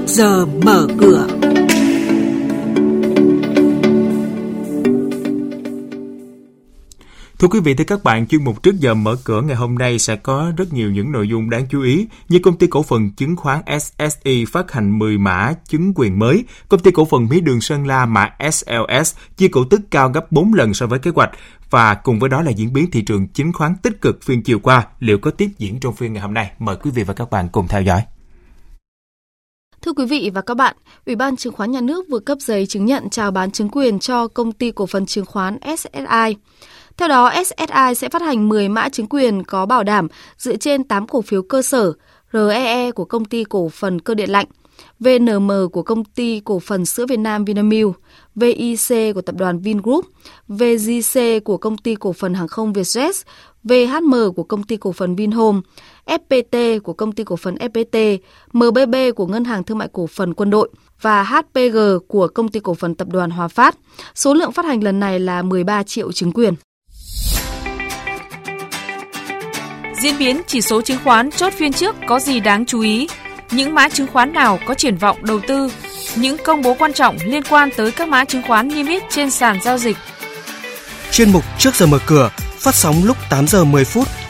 trước giờ mở cửa. Thưa quý vị, thưa các bạn, chuyên mục trước giờ mở cửa ngày hôm nay sẽ có rất nhiều những nội dung đáng chú ý như công ty cổ phần chứng khoán SSE phát hành 10 mã chứng quyền mới, công ty cổ phần mía đường Sơn La mã SLS chia cổ tức cao gấp 4 lần so với kế hoạch và cùng với đó là diễn biến thị trường chứng khoán tích cực phiên chiều qua liệu có tiếp diễn trong phiên ngày hôm nay. Mời quý vị và các bạn cùng theo dõi. Thưa quý vị và các bạn, Ủy ban Chứng khoán Nhà nước vừa cấp giấy chứng nhận chào bán chứng quyền cho công ty cổ phần chứng khoán SSI. Theo đó, SSI sẽ phát hành 10 mã chứng quyền có bảo đảm dựa trên 8 cổ phiếu cơ sở, REE của công ty cổ phần cơ điện lạnh, VNM của công ty cổ phần sữa Việt Nam Vinamilk, VIC của tập đoàn Vingroup, VGC của công ty cổ phần hàng không Vietjet, VHM của công ty cổ phần Vinhome, FPT của công ty cổ phần FPT, MBB của Ngân hàng Thương mại Cổ phần Quân đội và HPG của công ty cổ phần tập đoàn Hòa Phát. Số lượng phát hành lần này là 13 triệu chứng quyền. Diễn biến chỉ số chứng khoán chốt phiên trước có gì đáng chú ý? Những mã chứng khoán nào có triển vọng đầu tư? Những công bố quan trọng liên quan tới các mã chứng khoán niêm yết trên sàn giao dịch. Chuyên mục trước giờ mở cửa phát sóng lúc 8 giờ 10 phút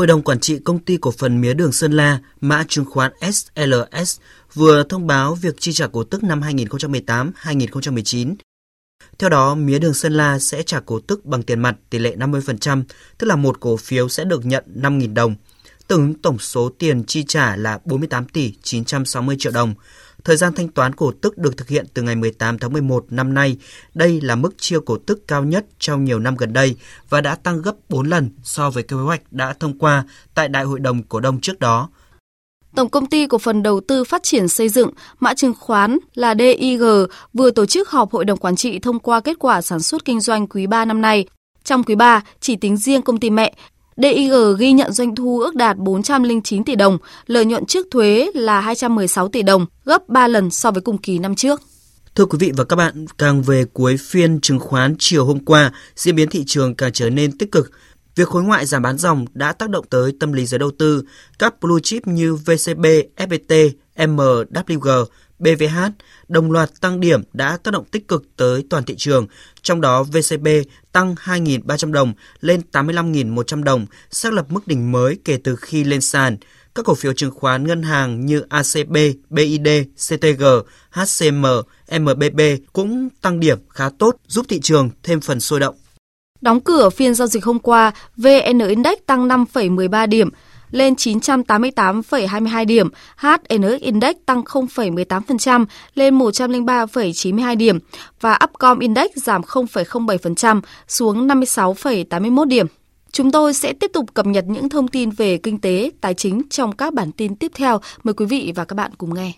Hội đồng quản trị công ty cổ phần mía đường Sơn La, mã chứng khoán SLS vừa thông báo việc chi trả cổ tức năm 2018-2019. Theo đó, mía đường Sơn La sẽ trả cổ tức bằng tiền mặt tỷ lệ 50%, tức là một cổ phiếu sẽ được nhận 5.000 đồng. Tổng tổng số tiền chi trả là 48 tỷ 960 triệu đồng. Thời gian thanh toán cổ tức được thực hiện từ ngày 18 tháng 11 năm nay. Đây là mức chia cổ tức cao nhất trong nhiều năm gần đây và đã tăng gấp 4 lần so với kế hoạch đã thông qua tại Đại hội đồng cổ đông trước đó. Tổng công ty cổ phần đầu tư phát triển xây dựng, mã chứng khoán là DIG vừa tổ chức họp hội đồng quản trị thông qua kết quả sản xuất kinh doanh quý 3 năm nay. Trong quý 3, chỉ tính riêng công ty mẹ, DIG ghi nhận doanh thu ước đạt 409 tỷ đồng, lợi nhuận trước thuế là 216 tỷ đồng, gấp 3 lần so với cùng kỳ năm trước. Thưa quý vị và các bạn, càng về cuối phiên chứng khoán chiều hôm qua, diễn biến thị trường càng trở nên tích cực. Việc khối ngoại giảm bán dòng đã tác động tới tâm lý giới đầu tư. Các blue chip như VCB, FPT, MWG, BVH đồng loạt tăng điểm đã tác động tích cực tới toàn thị trường, trong đó VCB tăng 2.300 đồng lên 85.100 đồng, xác lập mức đỉnh mới kể từ khi lên sàn. Các cổ phiếu chứng khoán ngân hàng như ACB, BID, CTG, HCM, MBB cũng tăng điểm khá tốt, giúp thị trường thêm phần sôi động. Đóng cửa phiên giao dịch hôm qua, VN Index tăng 5,13 điểm, lên 988,22 điểm, HNX Index tăng 0,18% lên 103,92 điểm và Upcom Index giảm 0,07% xuống 56,81 điểm. Chúng tôi sẽ tiếp tục cập nhật những thông tin về kinh tế, tài chính trong các bản tin tiếp theo. Mời quý vị và các bạn cùng nghe.